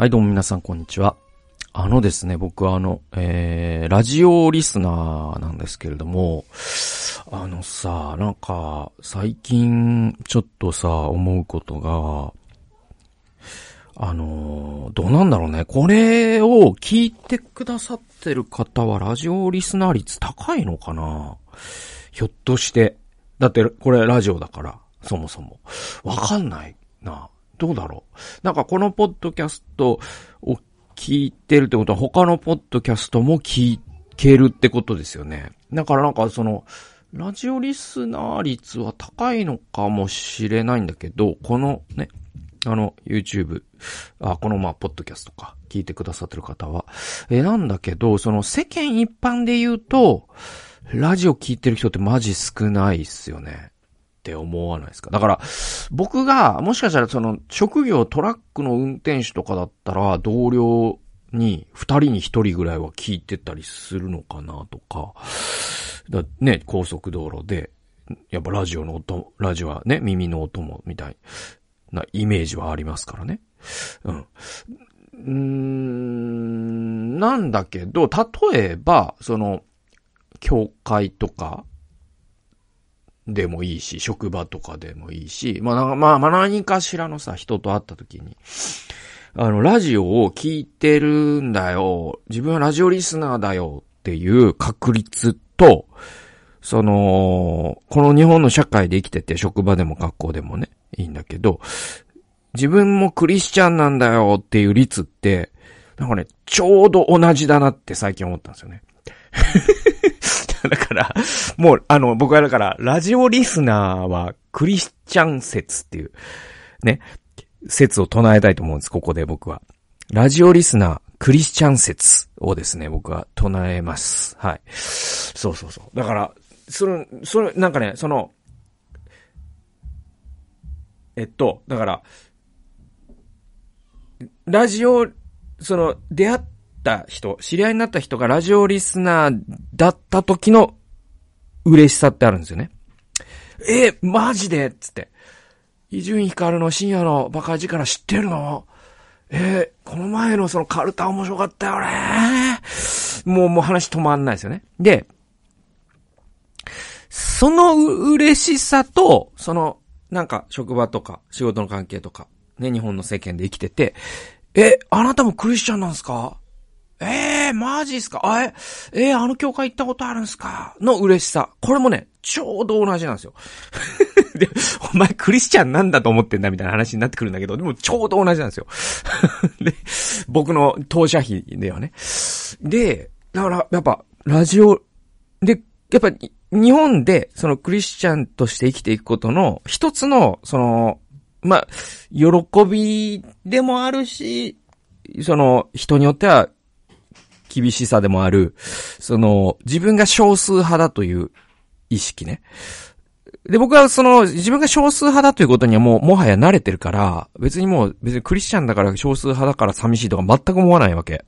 はい、どうも皆さん、こんにちは。あのですね、僕はあの、えー、ラジオリスナーなんですけれども、あのさ、なんか、最近、ちょっとさ、思うことが、あの、どうなんだろうね。これを聞いてくださってる方は、ラジオリスナー率高いのかなひょっとして。だって、これラジオだから、そもそも。わかんないな。どうだろう。なんかこのポッドキャストを聞いてるってことは他のポッドキャストも聞けるってことですよね。だからなんかその、ラジオリスナー率は高いのかもしれないんだけど、このね、あの、YouTube、あ、このまあ、ポッドキャストか、聞いてくださってる方は。えなんだけど、その世間一般で言うと、ラジオ聞いてる人ってマジ少ないっすよね。って思わないですか？だから、僕が、もしかしたらその、職業トラックの運転手とかだったら、同僚に、二人に一人ぐらいは聞いてたりするのかなとか、だね、高速道路で、やっぱラジオの音、ラジオはね、耳の音も、みたいなイメージはありますからね。うん。うーん、なんだけど、例えば、その、教会とか、でもいいし、職場とかでもいいし、まあ、まあ、まあ、何かしらのさ、人と会った時に、あの、ラジオを聞いてるんだよ、自分はラジオリスナーだよ。っていう確率と、その、この日本の社会で生きてて、職場でも学校でもね、いいんだけど、自分もクリスチャンなんだよ。っていう率って、なんかね、ちょうど同じだなって最近思ったんですよね。だから、もう、あの、僕はだから、ラジオリスナーはクリスチャン説っていう、ね、説を唱えたいと思うんです、ここで僕は。ラジオリスナー、クリスチャン説をですね、僕は唱えます。はい。そうそうそう。だから、その、その、なんかね、その、えっと、だから、ラジオ、その、出会っった人、知り合いになった人がラジオリスナーだった時の嬉しさってあるんですよね。え、マジで？つって。伊集院光の深夜のバカ力知ってるの？えー、この前のそのカルタ面白かったよね？もう、もう話止まんないですよね。で、その嬉しさと、その、なんか、職場とか、仕事の関係とか、ね、日本の世間で生きてて、え、あなたもクリスチャンなんですか？ええー、マジっすか？あえ、えー、あの教会行ったことあるんすか？の嬉しさ。これもね、ちょうど同じなんですよ。で、お前クリスチャンなんだと思ってんだみたいな話になってくるんだけど、でもちょうど同じなんですよ。で、僕の当社費ではね。で、だから、やっぱ、ラジオ、で、やっぱ、日本で、そのクリスチャンとして生きていくことの、一つの、その、まあ、喜びでもあるし、その、人によっては厳しさでもある、その、自分が少数派だという意識ね。で、僕はその、自分が少数派だということにはもう、もはや慣れてるから、別にもう、別にクリスチャンだから少数派だから寂しいとか全く思わないわけ。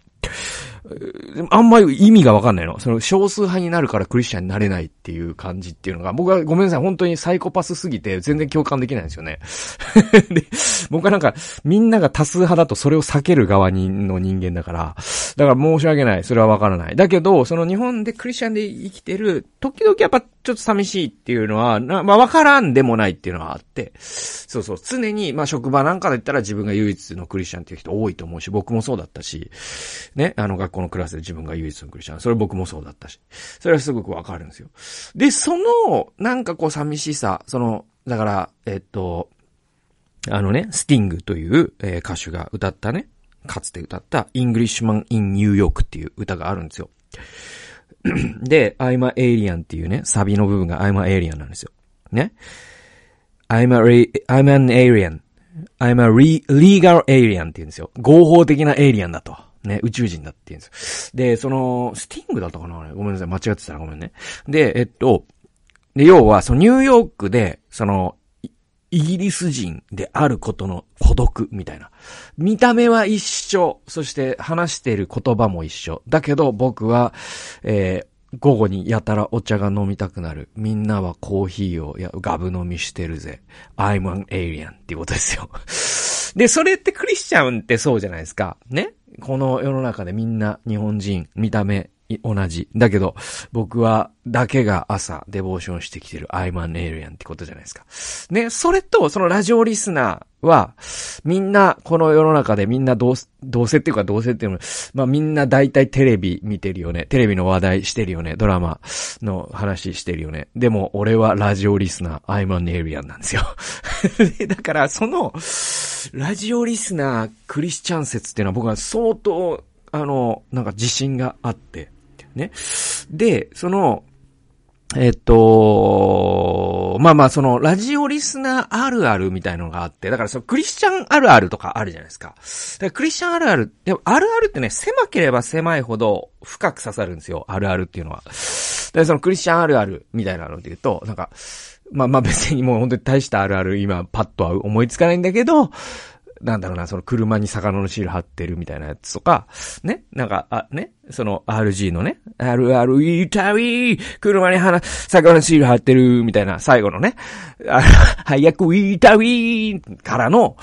あんまり意味がわかんないの。その少数派になるからクリスチャンになれないっていう感じっていうのが、僕はごめんなさい、本当にサイコパスすぎて全然共感できないんですよね。で、僕はなんか、みんなが多数派だとそれを避ける側にの人間だから、だから申し訳ない。それはわからない。だけど、その日本でクリスチャンで生きてる、時々やっぱちょっと寂しいっていうのは、まあわからんでもないっていうのはあって、そうそう、常に、まあ職場なんかで言ったら自分が唯一のクリスチャンっていう人多いと思うし、僕もそうだったし、ね、あの学校のクラスで自分が唯一のクリスチャン。それ僕もそうだったし。それはすごくわかるんですよ。で、その、なんかこう寂しさ、その、だから、えっと、あのね、スティングという、えー、歌手が歌ったね、かつて歌った Englishman in New York っていう歌があるんですよ。で、I'm a alien っていうね、サビの部分が I'm a alien なんですよ。ね。I'm a, I'm an alien. I'm a legal alien って言うんですよ。合法的なエイリアンだと。ね、宇宙人だって言うんですよ。で、その、スティングだったかなごめんなさい、間違ってたらごめんね。で、えっと、で、要は、そのニューヨークで、その、イギリス人であることの孤独みたいな。見た目は一緒。そして話している言葉も一緒。だけど僕は、えー、午後にやたらお茶が飲みたくなる。みんなはコーヒーをやガブ飲みしてるぜ。I'm an alien っていうことですよ。で、それってクリスチャンってそうじゃないですか。ね？この世の中でみんな日本人、見た目同じ。だけど、僕は、だけが朝、デボーションしてきてるアイマンエイリアンってことじゃないですか。ね、それと、そのラジオリスナーは、みんな、この世の中でみんなどう、どうせっていうかどうせっていうのまあみんな大体テレビ見てるよね。テレビの話題してるよね。ドラマの話してるよね。でも、俺はラジオリスナー、アイマンエイリアンなんですよ。だから、その、ラジオリスナー、クリスチャン説っていうのは僕は相当、あの、なんか自信があって、ね。で、その、えっと、まあまあ、その、ラジオリスナーあるあるみたいのがあって、だからその、クリスチャンあるあるとかあるじゃないですか。クリスチャンあるある、でも、あるあるってね、狭ければ狭いほど深く刺さるんですよ。あるあるっていうのは。で、その、クリスチャンあるあるみたいなので言うと、なんか、まあまあ別にもう本当に大したあるある今パッとは思いつかないんだけど、なんだろうな、その車に魚のシール貼ってるみたいなやつとか、ね、なんか、あ、ね、その RG のね、RR たい車に花、魚のシール貼ってるみたいな最後のね、早くいたいからの、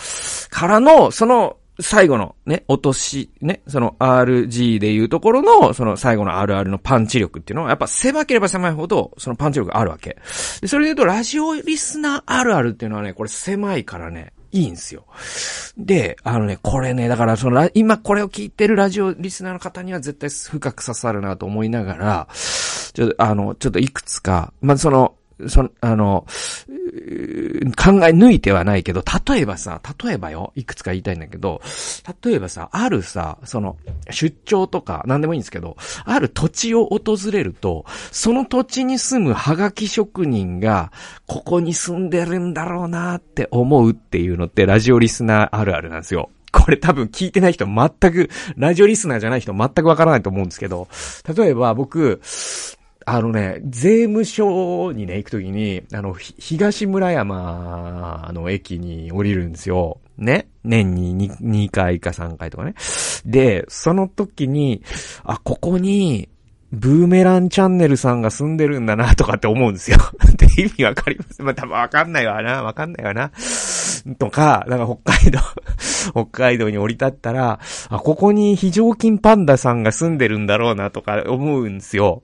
からの、その、最後のね、落とし、ね、その RG でいうところの、その最後の RR のパンチ力っていうのは、やっぱ狭ければ狭いほど、そのパンチ力があるわけ。で、それで言うと、ラジオリスナーあるあるっていうのはね、これ狭いからね、いいんですよ。で、あのね、これね、だからその、今これを聞いてるラジオリスナーの方には絶対深く刺さるなと思いながら、ちょっと、あの、ちょっといくつか、まあ、その、その、あの、考え抜いてはないけど、例えばさ、例えばよ、いくつか言いたいんだけど、例えばさ、あるさ、その、出張とか、なんでもいいんですけど、ある土地を訪れると、その土地に住むハガキ職人が、ここに住んでるんだろうなって思うっていうのって、ラジオリスナーあるあるなんですよ。これ多分聞いてない人全く、ラジオリスナーじゃない人全くわからないと思うんですけど、例えば僕、あのね、税務署にね、行くときに、あの、東村山の駅に降りるんですよ。ね？年に 2, 2回か3回とかね。で、その時に、あ、ここに、ブーメランチャンネルさんが住んでるんだなとかって思うんですよ。って意味わかりますまあ、多分わかんないわな。わかんないわな。とか、なんか北海道 北海道に降り立ったら、あ、ここに非常勤パンダさんが住んでるんだろうなとか思うんですよ。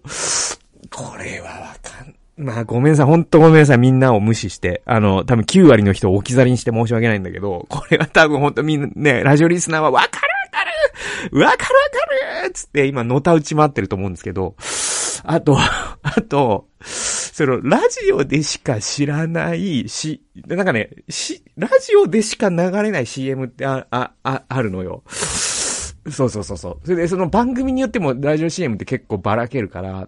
これはわかん、まあごめんなさい、ほんとごめんなさい、みんなを無視して。あの、多分9割の人を置き去りにして申し訳ないんだけど、これは多分ほんとみんなね、ラジオリスナーはわかるわかるわかるわかるつって今、のた打ち回ってると思うんですけど、あと、あと、その、ラジオでしか知らないし、なんかね、し、ラジオでしか流れない CM ってあ、あ、あ、あるのよ。そうそうそうそう。それで、その番組によってもラジオ CM って結構ばらけるから、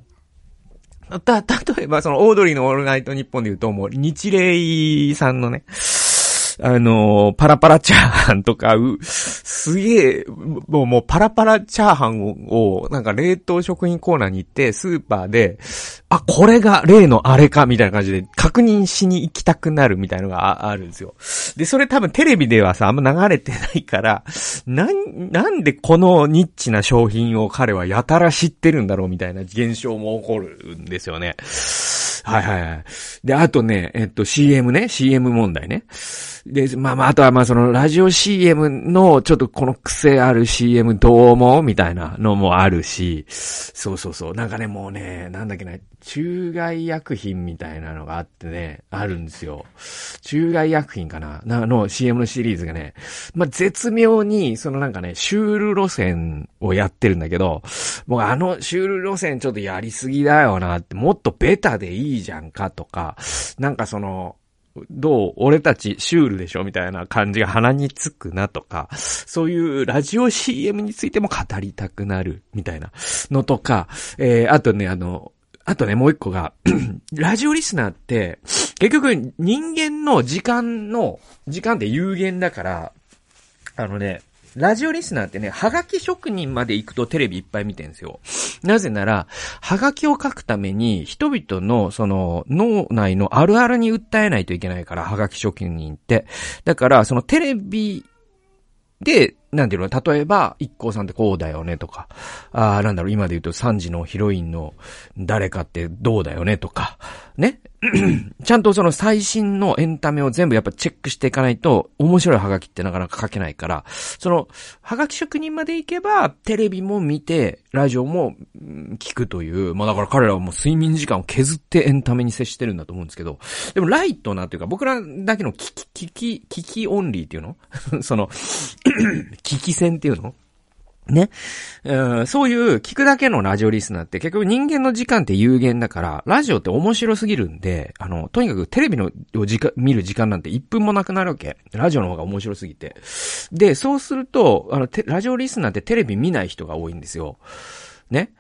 た、例えば、その、オードリーのオールナイト日本で言うと、もう、日霊さんのね、あのー、パラパラチャーハンとか、う、すげえ、もう、もうパラパラチャーハンを、なんか冷凍食品コーナーに行って、スーパーで、あ、これが例のあれか、みたいな感じで、確認しに行きたくなるみたいなのがあるんですよ。で、それ多分テレビではさ、あんま流れてないから、なん、なんでこのニッチな商品を彼はやたら知ってるんだろうみたいな現象も起こるんですよね。はいはいはい。で、あとね、えっと CM ね、CM 問題ね。で、まあまあ、あとはまあそのラジオ CM のちょっとこの癖ある CM どう思う？みたいなのもあるし、そうそうそう。なんかね、もうね、なんだっけな、中外薬品みたいなのがあってね、あるんですよ。中外薬品かな？なの CM のシリーズがね、まあ、絶妙に、そのなんかね、シュール路線をやってるんだけど、もうあのシュール路線ちょっとやりすぎだよなって、もっとベタでいいじゃんかとか、なんかその、どう俺たちシュールでしょみたいな感じが鼻につくなとか、そういうラジオ CM についても語りたくなるみたいなのとか、えー、あとね、あの、あとね、もう一個が ラジオリスナーって、結局人間の時間の、時間って有限だから、あのね、ラジオリスナーってね、はがき職人まで行くとテレビいっぱい見てるんですよ。なぜなら、はがきを書くために、人々の、その、脳内のあるあるに訴えないといけないから、はがき職人って。だから、そのテレビで、なんていうの、例えば、一行さんってこうだよねとか、ああなんだろう、今で言うと3時のヒロインの誰かってどうだよねとか、ね？ちゃんとその最新のエンタメを全部やっぱチェックしていかないと面白いハガキってなかなか書けないから、その、ハガキ職人まで行けば、テレビも見て、ラジオも聞くという、まあだから彼らはもう睡眠時間を削ってエンタメに接してるんだと思うんですけど、でもライトなっていうか僕らだけの聞き、聞き、聞きオンリーっていうの？その、聞き戦っていうの？ね？うん、そういう聞くだけのラジオリスナーって結局人間の時間って有限だから、ラジオって面白すぎるんで、あの、とにかくテレビの時間、見る時間なんて1分もなくなるわけ。ラジオの方が面白すぎて。で、そうすると、あの、ラジオリスナーってテレビ見ない人が多いんですよ。ね？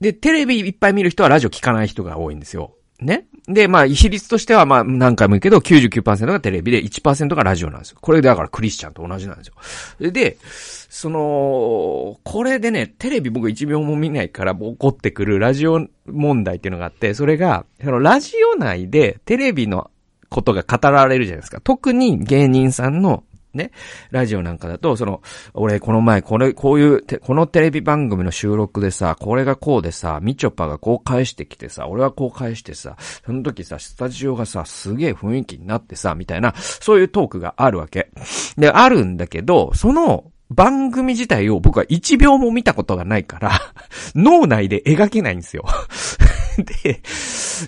で、テレビいっぱい見る人はラジオ聞かない人が多いんですよ。ね？で、まあ、比率としては、まあ、何回も言うけど、99%がテレビで1%がラジオなんですよ。これだからクリスチャンと同じなんですよ。で、その、これでね、テレビ僕1秒も見ないから怒ってくるラジオ問題っていうのがあって、それが、そのラジオ内でテレビのことが語られるじゃないですか。特に芸人さんのね、ラジオなんかだと、その、俺この前これ、こういう、このテレビ番組の収録でさ、これがこうでさ、みちょぱがこう返してきてさ、俺はこう返してさ、その時さ、スタジオがさ、すげえ雰囲気になってさ、みたいな、そういうトークがあるわけ。で、あるんだけど、その、番組自体を僕は1秒も見たことがないから脳内で描けないんですよ で、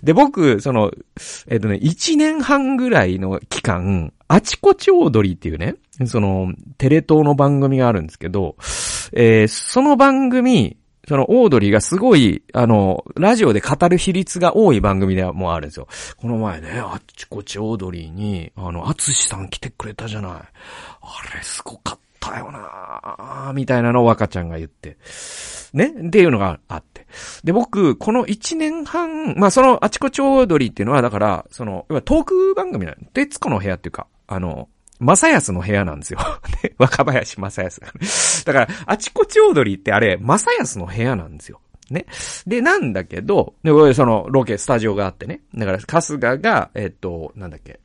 で、僕、その、えっとね、1年半ぐらいの期間、あちこちオードリーっていうね、その、テレ東の番組があるんですけど、えー、その番組、そのオードリーがすごい、あの、ラジオで語る比率が多い番組でもあるんですよ。この前ね、あっちこっちオードリーに、あの、アツシさん来てくれたじゃない。あれすごかったよなみたいなのを若ちゃんが言って。ね？っていうのがあって。で、僕、この1年半、まあ、その、あちこちオードリーっていうのは、だから、その、トーク番組なの。徹子の部屋っていうか、あの、マサヤスの部屋なんですよ。若林マサヤスが。だから、あちこちオードリーってあれ、マサヤスの部屋なんですよ。ね？で、なんだけど、で、その、ロケ、スタジオがあってね。だから、春日が、えっと、なんだっけ、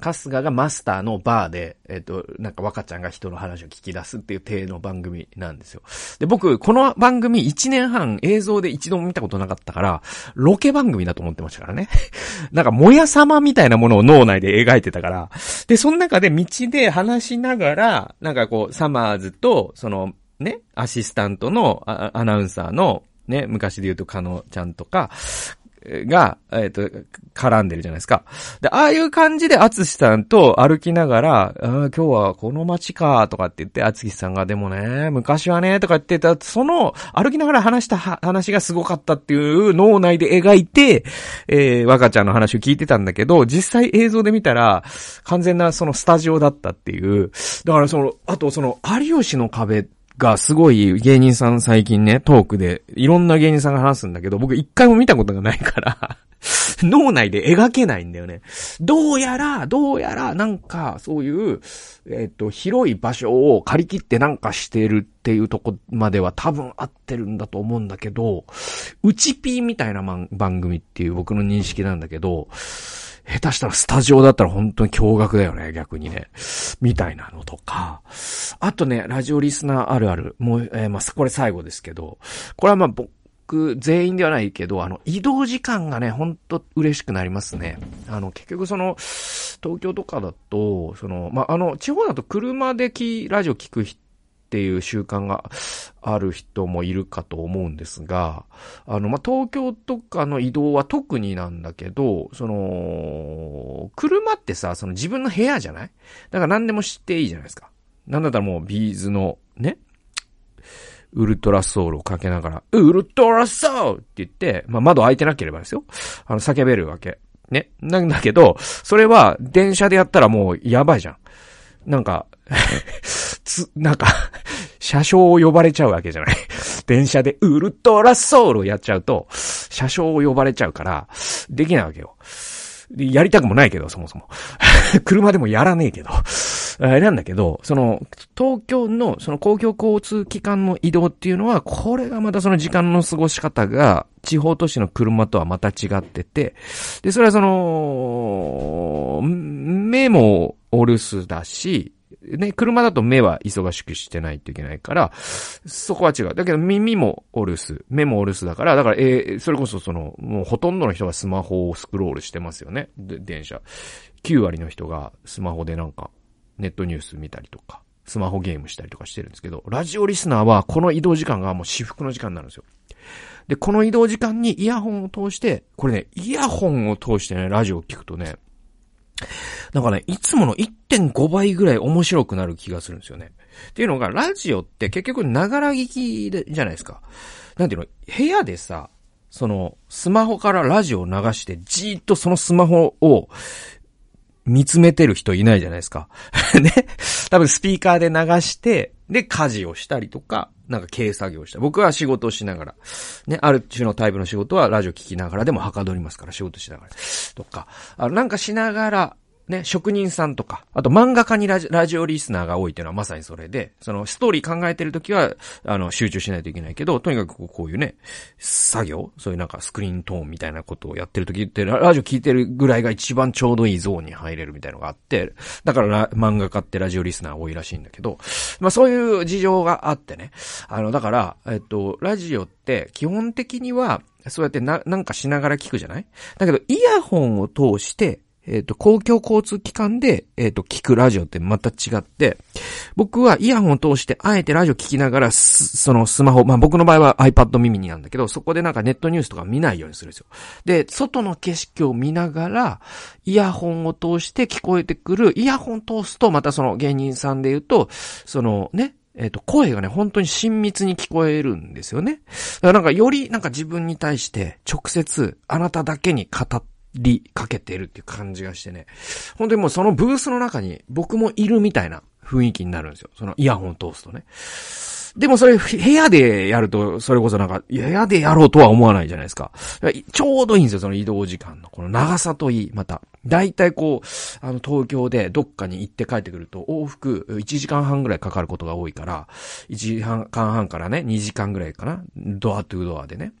春日がマスターのバーで、えっ、と、なんか若ちゃんが人の話を聞き出すっていう体の番組なんですよ。で、僕、この番組1年半映像で一度も見たことなかったから、ロケ番組だと思ってましたからね。なんか、もや様みたいなものを脳内で描いてたから、で、その中で道で話しながら、なんかこう、サマーズと、その、ね、アシスタントのアナウンサーの、ね、昔で言うと、かのちゃんとか、が、えっ、ー、と、絡んでるじゃないですか。で、ああいう感じで、アツシさんと歩きながら、今日はこの街か、とかって言って、アツシさんが、でもね、昔はね、とか言ってた、その、歩きながら話した話がすごかったっていう脳内で描いて、えー、若ちゃんの話を聞いてたんだけど、実際映像で見たら、完全なそのスタジオだったっていう。だからその、あとその、有吉の壁がすごい芸人さん最近ね、トークでいろんな芸人さんが話すんだけど、僕一回も見たことがないから 脳内で描けないんだよね。どうやら、どうやら、なんか、そういう、えっ、と、広い場所を借り切ってなんかしてるっていうとこまでは多分合ってるんだと思うんだけど、うちピーみたいな番組っていう僕の認識なんだけど、下手したらスタジオだったら本当に驚愕だよね、逆にね。みたいなのとか。あとね、ラジオリスナーあるある。もう、えー、まあ、これ最後ですけど。これはまあ、僕、全員ではないけど、あの、移動時間がね、ほんと嬉しくなりますね。あの、結局その、東京とかだと、その、まあ、あの、地方だと車でき、ラジオ聞く人っていう習慣がある人もいるかと思うんですが、あの、ま、東京とかの移動は特になんだけど、その、車ってさ、その自分の部屋じゃない？だから何でも知っていいじゃないですか。なんだったらもうビーズのね、ウルトラソウルをかけながら、ウルトラソウルって言って、まあ、窓開いてなければですよ。あの、叫べるわけ。ね。なんだけど、それは電車でやったらもうやばいじゃん。なんかつ、なんか車掌を呼ばれちゃうわけじゃない電車でウルトラソウルをやっちゃうと、車掌を呼ばれちゃうから、できないわけよ。やりたくもないけど、そもそも。車でもやらねえけど。あれなんだけど、その、東京の、その公共交通機関の移動っていうのは、これがまたその時間の過ごし方が、地方都市の車とはまた違ってて、で、それはその、目もお留守だし、ね、車だと目は忙しくしてないといけないから、そこは違う。だけど耳もお留守、目もお留守だから、だから、えー、それこそその、もうほとんどの人がスマホをスクロールしてますよね。で、電車。9割の人がスマホでなんか、ネットニュース見たりとか、スマホゲームしたりとかしてるんですけど、ラジオリスナーはこの移動時間がもう至福の時間になるんですよ。で、この移動時間にイヤホンを通して、これね、イヤホンを通してね、ラジオを聞くとね、なんかね、いつもの1.5倍ぐらい面白くなる気がするんですよね。っていうのが、ラジオって結局、ながら聞きで、じゃないですか。なんていうの、部屋でさ、その、スマホからラジオを流して、じーっとそのスマホを見つめてる人いないじゃないですか。ね。多分スピーカーで流して、で、家事をしたりとか、なんか軽作業した。僕は仕事をしながら、ね、ある種のタイプの仕事はラジオ聞きながらでもはかどりますから、仕事しながら。とか、あなんかしながら、ね、職人さんとか、あと漫画家にラジラジオリスナーが多いっていうのはまさにそれで、そのストーリー考えてるときは、あの、集中しないといけないけど、とにかくこういうね、作業、そういうなんかスクリーントーンみたいなことをやってるときって、ラジオ聞いてるぐらいが一番ちょうどいいゾーンに入れるみたいなのがあって、だから漫画家ってラジオリスナー多いらしいんだけど、まあそういう事情があってね、あの、だから、えっと、ラジオって基本的には、そうやってな、なんかしながら聞くじゃない？だけど、イヤホンを通して、えっ、ー、と、公共交通機関で、えっ、ー、と、聞くラジオってまた違って、僕はイヤホンを通してあえてラジオ聞きながら、そのスマホ、まあ僕の場合は iPad 耳になんだけど、そこでなんかネットニュースとか見ないようにするんですよ。で、外の景色を見ながら、イヤホンを通して聞こえてくる、イヤホン通すと、またその芸人さんで言うと、そのね、えっ、と、声がね、本当に親密に聞こえるんですよね。だからなんかよりなんか自分に対して直接あなただけに語ってりかけてるっていう感じがしてね。本当にもうそのブースの中に僕もいるみたいな雰囲気になるんですよ。そのイヤホン通すとね。でもそれ部屋でやると、それこそなんか、部屋でやろうとは思わないじゃないですか。ちょうどいいんですよ、その移動時間の。この長さといい、また。だいたいこう、あの、東京でどっかに行って帰ってくると、往復1時間半ぐらいかかることが多いから、1時間半からね、2時間ぐらいかな。ドアトゥードアでね。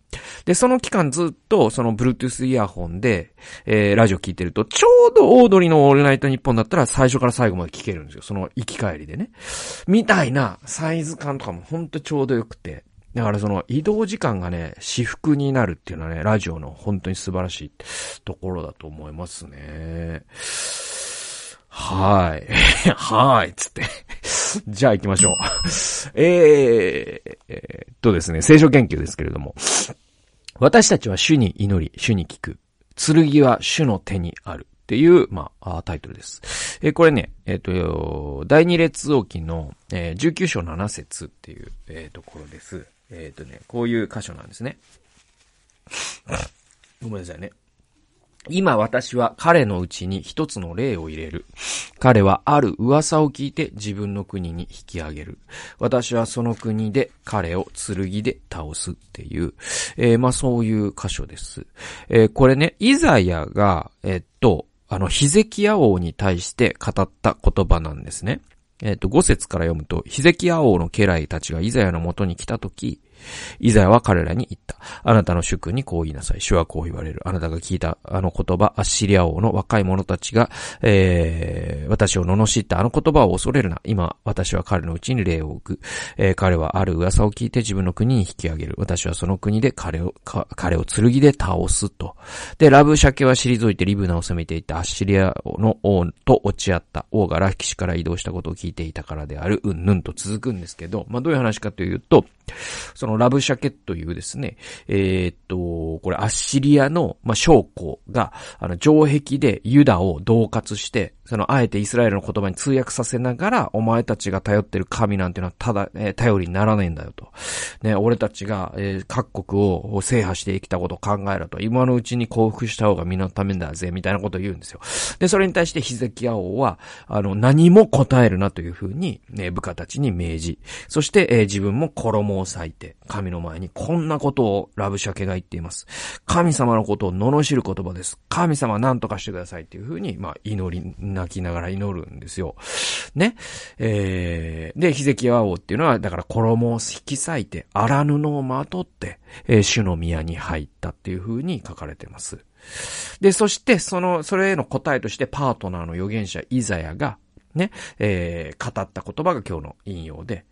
で、その期間ずっと、その Bluetooth イヤホンで、えー、ラジオ聞いてると、ちょうどオードリーのオールナイトニッポンだったら最初から最後まで聞けるんですよ。その行き帰りでね。みたいなサイズ感とかもほんとちょうどよくて。だからその移動時間がね、私服になるっていうのはね、ラジオの本当に素晴らしいところだと思いますね。はい。はい。つって じゃあ行きましょう えー、えー、っとですね、聖書研究ですけれども。私たちは主に祈り、主に聞く。剣は主の手にある。っていう、まあ、タイトルです。えー、これね、えっ、ー、と、第二列王記の、えー、19章7節っていう、えー、ところです。えっ、とね、こういう箇所なんですね。ごめんなさいね。今私は彼のうちに一つの例を入れる。彼はある噂を聞いて自分の国に引き上げる。私はその国で彼を剣で倒すっていう、えー、まあそういう箇所です。えー、これね、イザヤが、えっと、あの、ヒゼキヤ王に対して語った言葉なんですね。えっ、と、五節から読むと、ヒゼキヤ王の家来たちがイザヤの元に来たとき、イザヤは彼らに言った。あなたの主君にこう言いなさい。主はこう言われる。あなたが聞いたあの言葉、アッシリア王の若い者たちが、えー、私を罵ったあの言葉を恐れるな。今、私は彼のうちに礼を置く。えー、彼はある噂を聞いて自分の国に引き上げる。私はその国で彼を、彼を剣で倒すと。で、ラブシャケは退いてリブナを攻めていたアッシリア王の王と落ち合った。王がラキシから移動したことを聞いていたからである。うんぬんと続くんですけど、まあ、どういう話かというと、そのラブシャケというですね、えー、っと、これアッシリアの、まあ、将校が、あの、城壁でユダを恫喝して、その、あえてイスラエルの言葉に通訳させながら、お前たちが頼ってる神なんてのはただ、えー、頼りにならないんだよと。ね、俺たちが、えー、各国を制覇してきたことを考えろと。今のうちに降伏した方が身のためだぜ、みたいなことを言うんですよ。で、それに対してヒゼキヤ王は、あの、何も答えるなというふうに、ね、部下たちに命じ、そして、えー、自分も衣を裂いて、神の前にこんなことをラブシャケが言っています。神様のことを罵る言葉です。神様何とかしてくださいっていうふうに、まあ、祈り、泣きながら祈るんですよ。ね。えー、で、ヒゼキヤ王っていうのは、だから衣を引き裂いて、荒布をまとって、えー、主の宮に入ったっていうふうに書かれてます。で、そして、その、それへの答えとしてパートナーの預言者イザヤが、ね、えー、語った言葉が今日の引用で、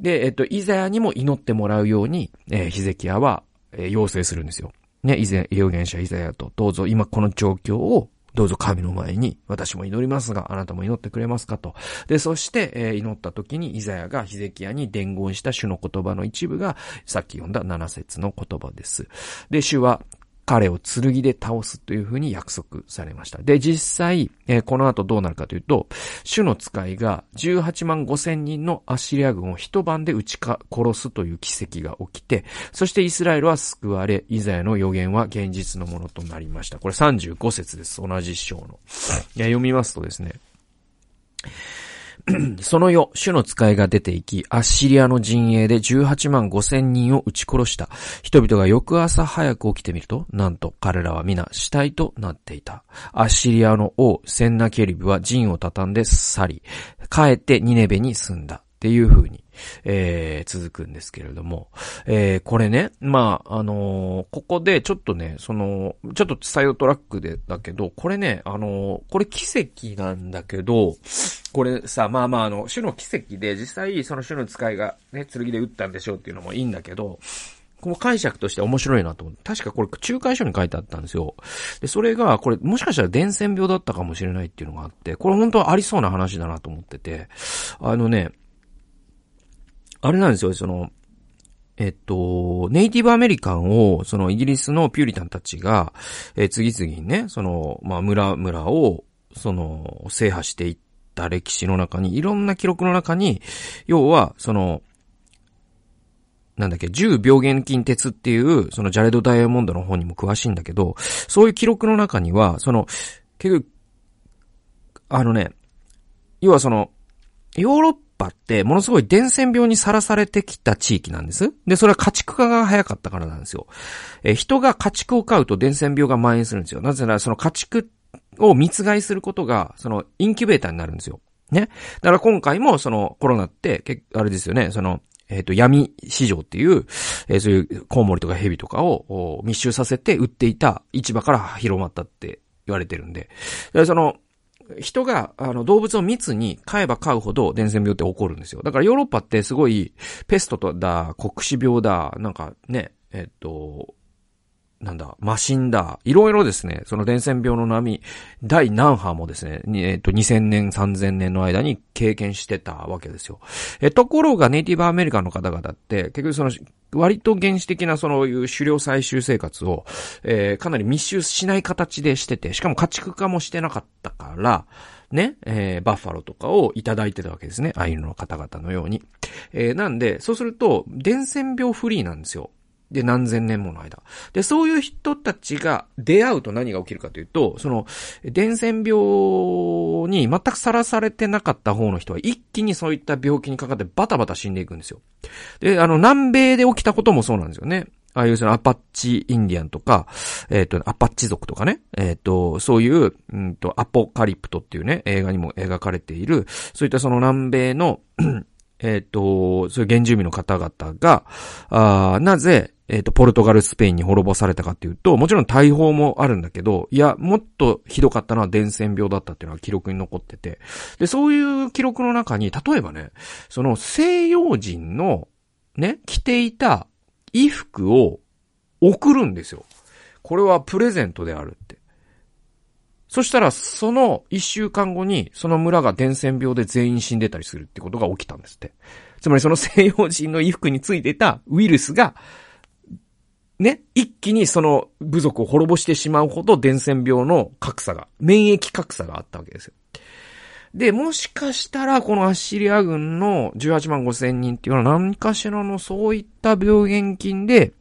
で、えっと、イザヤにも祈ってもらうように、えー、ヒゼキヤは、えー、要請するんですよ。ね、以前、預言者イザヤと、どうぞ今この状況をどうぞ神の前に私も祈りますが、あなたも祈ってくれますかと。で、そして、えー、祈った時にイザヤがヒゼキヤに伝言した主の言葉の一部が、さっき読んだ七節の言葉です。で、主は彼を剣で倒すというふうに約束されました。で、実際、えー、この後どうなるかというと、主の使いが18万5千人のアシリア軍を一晩で撃ちか殺すという奇跡が起きて、そしてイスラエルは救われ、イザヤの予言は現実のものとなりました。これ35節です。同じ章の。読みますとですね、その夜、主の使いが出て行き、アッシリアの陣営で18万5千人を撃ち殺した。人々が翌朝早く起きてみると、なんと彼らは皆死体となっていた。アッシリアの王、センナケリブは陣を畳んで去り、帰ってニネベに住んだ。っていう風に、えー、続くんですけれども、えー、これね、まあ、あのー、ここでちょっとね、その、ちょっとサイドトラックで、だけど、これね、あのー、これ奇跡なんだけど、これさ、まあまあ、あの、主の奇跡で、実際、その主の使いがね、剣で撃ったんでしょうっていうのもいいんだけど、この解釈として面白いなと思って、確かこれ仲介書に書いてあったんですよ。で、それが、これもしかしたら伝染病だったかもしれないっていうのがあって、これ本当はありそうな話だなと思ってて、あのね、あれなんですよ、その、えっと、ネイティブアメリカンを、そのイギリスのピューリタンたちが、えー、次々にね、その、まあ、村、村を、その、制覇していった歴史の中に、いろんな記録の中に、要は、その、なんだっけ、10病原菌鉄っていう、そのジャレド・ダイヤモンドの方にも詳しいんだけど、そういう記録の中には、その、結局、あのね、要はその、ヨーロッパってものすごい伝染病にさらされてきた地域なんです。で、それは家畜化が早かったからなんですよ。え人が家畜を飼うと伝染病が蔓延するんですよ。なぜならその家畜を密害することが、そのインキュベーターになるんですよ。ね。だから今回もそのコロナって、けあれですよね、その、えっ、ー、と、闇市場っていう、えー、そういうコウモリとかヘビとかを密集させて売っていた市場から広まったって言われてるんで。でその、人が、あの、動物を密に飼えば飼うほど伝染病って起こるんですよ。だからヨーロッパってすごい、ペストとだ、黒死病だ、なんかね、えっと、なんだ、マシンだ、いろいろですね、その伝染病の波、第何波もですね、えっと、2000年、3000年の間に経験してたわけですよ。え、ところがネイティブアメリカの方々って、結局その、割と原始的なそのいう狩猟採集生活を、えー、かなり密集しない形でしてて、しかも家畜化もしてなかったから、ね、えー、バッファローとかをいただいてたわけですね。アイヌの方々のように。えー、なんで、そうすると、伝染病フリーなんですよ。で、何千年もの間。で、そういう人たちが出会うと何が起きるかというと、その、伝染病に全くさらされてなかった方の人は一気にそういった病気にかかってバタバタ死んでいくんですよ。で、あの、南米で起きたこともそうなんですよね。ああいうそのアパッチインディアンとか、えっ、ー、と、アパッチ族とかね、えっ、ー、と、そういう、うんと、アポカリプトっていうね、映画にも描かれている、そういったその南米の えっ、と、そういう原住民の方々が、あなぜ、えっ、ー、と、ポルトガル、スペインに滅ぼされたかっていうと、もちろん大砲もあるんだけど、いや、もっとひどかったのは伝染病だったっていうのは記録に残ってて、で、そういう記録の中に、例えばね、その西洋人の、ね、着ていた衣服を送るんですよ。これはプレゼントであるって。そしたら、その一週間後に、その村が伝染病で全員死んでたりするってことが起きたんですって。つまりその西洋人の衣服についてたウイルスが、ね、一気にその部族を滅ぼしてしまうほど伝染病の格差が、免疫格差があったわけですよ。で、もしかしたら、このアッシリア軍の18万5千人っていうのは何かしらのそういった病原菌で、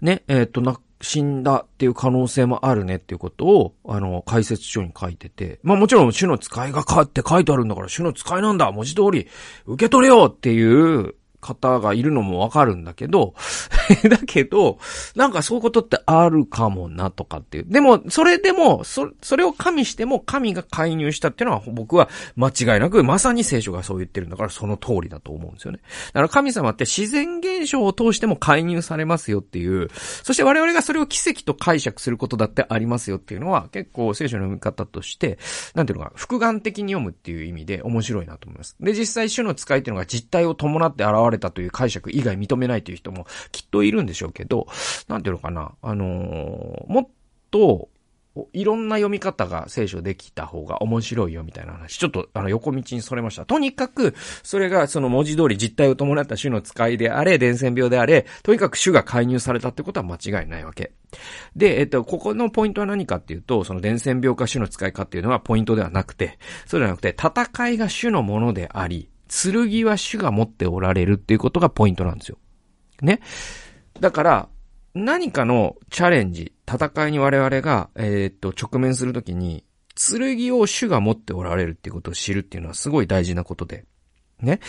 ね、えっ、ー、と、な、死んだっていう可能性もあるねっていうことを、あの、解説書に書いてて、まあもちろん主の使いがかって書いてあるんだから主の使いなんだ文字通り受け取れよっていう方がいるのもわかるんだけど、だけど、なんかそういうことってあるかもなとかっていう。でも、それでも、そ、それを加味しても神が介入したっていうのは僕は間違いなく、まさに聖書がそう言ってるんだからその通りだと思うんですよね。だから神様って自然現象を通しても介入されますよっていう、そして我々がそれを奇跡と解釈することだってありますよっていうのは結構聖書の読み方として、なんていうのか、複眼的に読むっていう意味で面白いなと思います。で、実際主の使いっていうのが実態を伴って現れたという解釈以外認めないという人もきっといるんでしょうけど、なんていうのかな、あのー、もっと、いろんな読み方が聖書できた方が面白いよみたいな話。ちょっとあの横道にそれました。とにかく、それがその文字通り実態を伴った主の使いであれ、伝染病であれ、とにかく主が介入されたってことは間違いないわけ。で、えっと、ここのポイントは何かっていうと、その伝染病か主の使いかっていうのはポイントではなくて、そうではなくて、戦いが主のものであり、剣は主が持っておられるっていうことがポイントなんですよ。ね。だから、何かのチャレンジ、戦いに我々が、えー、っと、直面するときに、剣を主が持っておられるっていうことを知るっていうのはすごい大事なことで。ね。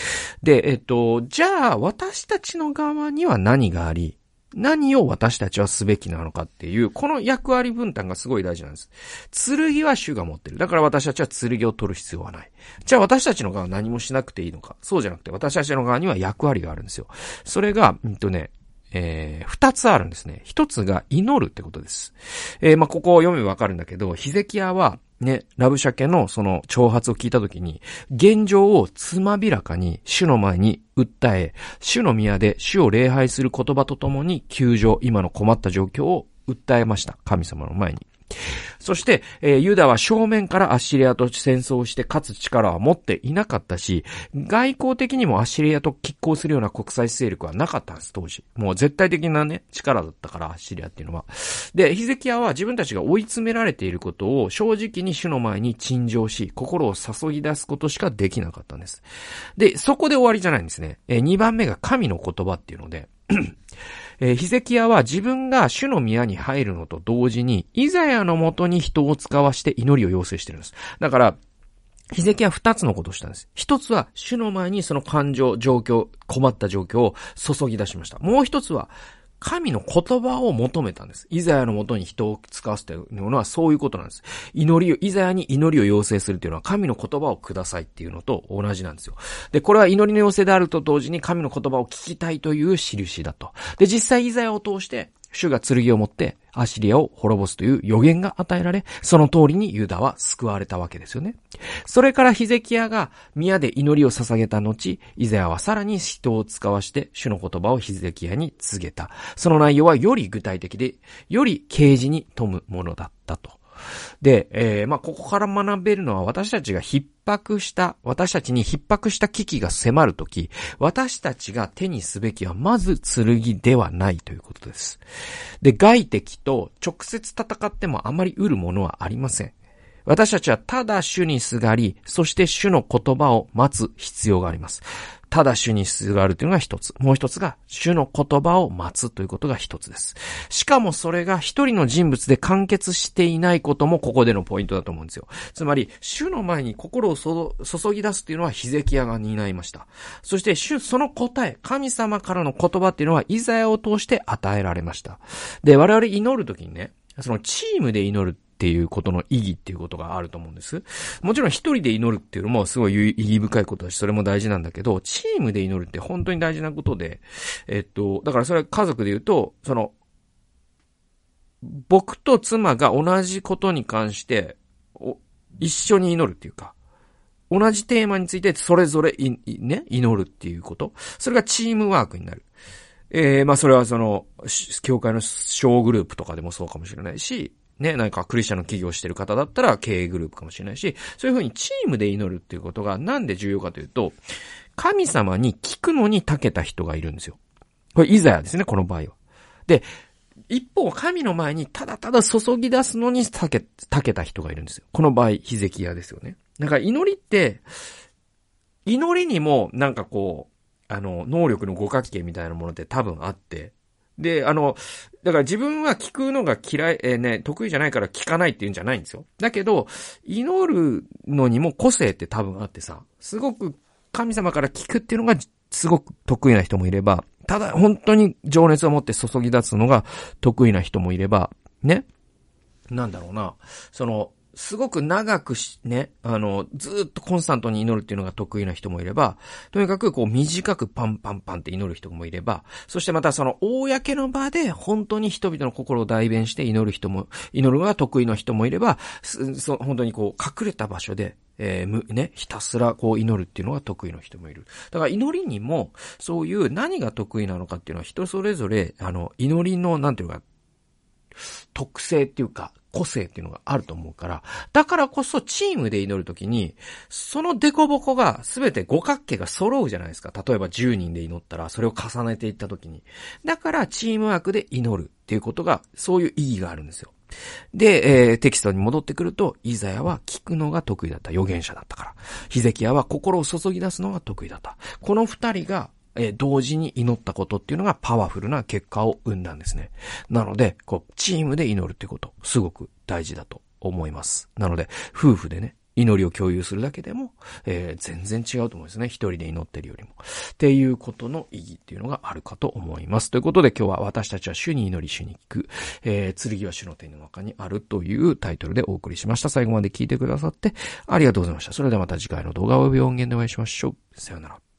で、えっと、じゃあ、私たちの側には何があり、何を私たちはすべきなのかっていう、この役割分担がすごい大事なんです。剣は主が持ってる。だから私たちは剣を取る必要はない。じゃあ私たちの側は何もしなくていいのか。そうじゃなくて私たちの側には役割があるんですよ。それが、うんとね、えー、二つあるんですね。一つが祈るってことです。えー、まあ、ここを読めばわかるんだけど、ヒゼキヤは、ね、ラブシャケのその挑発を聞いたときに、現状をつまびらかに主の前に訴え、主の宮で主を礼拝する言葉とともに救助、今の困った状況を訴えました。神様の前に。そして、えー、ユダは正面からアッシリアと戦争して勝つ力は持っていなかったし、外交的にもアッシリアと拮抗するような国際勢力はなかったんです、当時。もう絶対的なね、力だったから、アッシリアっていうのは。で、ヒゼキヤは自分たちが追い詰められていることを正直に主の前に陳情し、心を注ぎ出すことしかできなかったんです。で、そこで終わりじゃないんですね。えー、2番目が神の言葉っていうので、えー、ヒゼキヤは自分が主の宮に入るのと同時に、イザヤのもとに人を使わして祈りを要請してるんです。だから、ヒゼキは二つのことをしたんです。一つは、主の前にその感情、状況、困った状況を注ぎ出しました。もう一つは、神の言葉を求めたんです。イザヤのもとに人を使わせているのはそういうことなんです。祈りを、イザヤに祈りを要請するというのは神の言葉をくださいっていうのと同じなんですよ。で、これは祈りの要請であると同時に神の言葉を聞きたいという印だと。で、実際イザヤを通して主が剣を持ってアシリアを滅ぼすという予言が与えられ、その通りにユダは救われたわけですよね。それからヒゼキヤが宮で祈りを捧げた後、イザヤはさらに人を使わして主の言葉をヒゼキヤに告げた。その内容はより具体的で、より啓示に富むものだったと。で、えー、まあ、ここから学べるのは私たちが逼迫した、私たちに逼迫した危機が迫るとき、私たちが手にすべきはまず剣ではないということです。で、外敵と直接戦ってもあまり得るものはありません。私たちはただ主にすがり、そして主の言葉を待つ必要があります。ただ主にすがるというのが一つ。もう一つが、主の言葉を待つということが一つです。しかもそれが一人の人物で完結していないこともここでのポイントだと思うんですよ。つまり、主の前に心を注ぎ出すというのはヒゼキヤが担いました。そして、主、その答え、神様からの言葉っていうのはイザヤを通して与えられました。で、我々祈るときにね、そのチームで祈るっていうことの意義っていうことがあると思うんです。もちろん一人で祈るっていうのもすごい意義深いことだし、それも大事なんだけど、チームで祈るって本当に大事なことで、えっと、だからそれは家族で言うと、その、僕と妻が同じことに関して、一緒に祈るっていうか、同じテーマについてそれぞれね、祈るっていうこと。それがチームワークになる。ええー、まあそれはその、教会の小グループとかでもそうかもしれないし、ね、何かクリスチャンの企業してる方だったら経営グループかもしれないし、そういうふうにチームで祈るっていうことがなんで重要かというと、神様に聞くのに長けた人がいるんですよ。これイザヤですね、この場合は。で、一方、神の前にただただ注ぎ出すのに長け、長けた人がいるんですよ。この場合、ヒゼキヤですよね。だから祈りって、祈りにもなんかこう、あの、能力の五角形みたいなものって多分あって、で、あの、だから自分は聞くのが嫌い、えー、ね、得意じゃないから聞かないっていうんじゃないんですよ。だけど、祈るのにも個性って多分あってさ、すごく神様から聞くっていうのがすごく得意な人もいれば、ただ本当に情熱を持って注ぎ出すのが得意な人もいれば、ね。なんだろうな。その、すごく長くし、ね、あの、ずっとコンスタントに祈るっていうのが得意な人もいれば、とにかくこう短くパンパンパンって祈る人もいれば、そしてまたその公の場で本当に人々の心を代弁して祈る人も、祈るのが得意な人もいれば、そ本当にこう隠れた場所で、えー、む、ね、ひたすらこう祈るっていうのが得意な人もいる。だから祈りにも、そういう何が得意なのかっていうのは人それぞれ、あの、祈りの、なんていうか、特性っていうか、個性っていうのがあると思うから、だからこそチームで祈るときに、そのデコボコが全て五角形が揃うじゃないですか。例えば10人で祈ったら、それを重ねていったときに。だからチームワークで祈るっていうことが、そういう意義があるんですよ。で、えー、テキストに戻ってくると、イザヤは聞くのが得意だった。預言者だったから。ヒゼキヤは心を注ぎ出すのが得意だった。この二人がえ同時に祈ったことっていうのがパワフルな結果を生んだんですね。なので、こう、チームで祈るってこと、すごく大事だと思います。なので、夫婦でね、祈りを共有するだけでも、えー、全然違うと思うんですね。一人で祈ってるよりも。っていうことの意義っていうのがあるかと思います。ということで今日は私たちは主に祈り主に聞く、えー、剣は主の手の中にあるというタイトルでお送りしました。最後まで聞いてくださってありがとうございました。それではまた次回の動画及び音源でお会いしましょう。さよなら。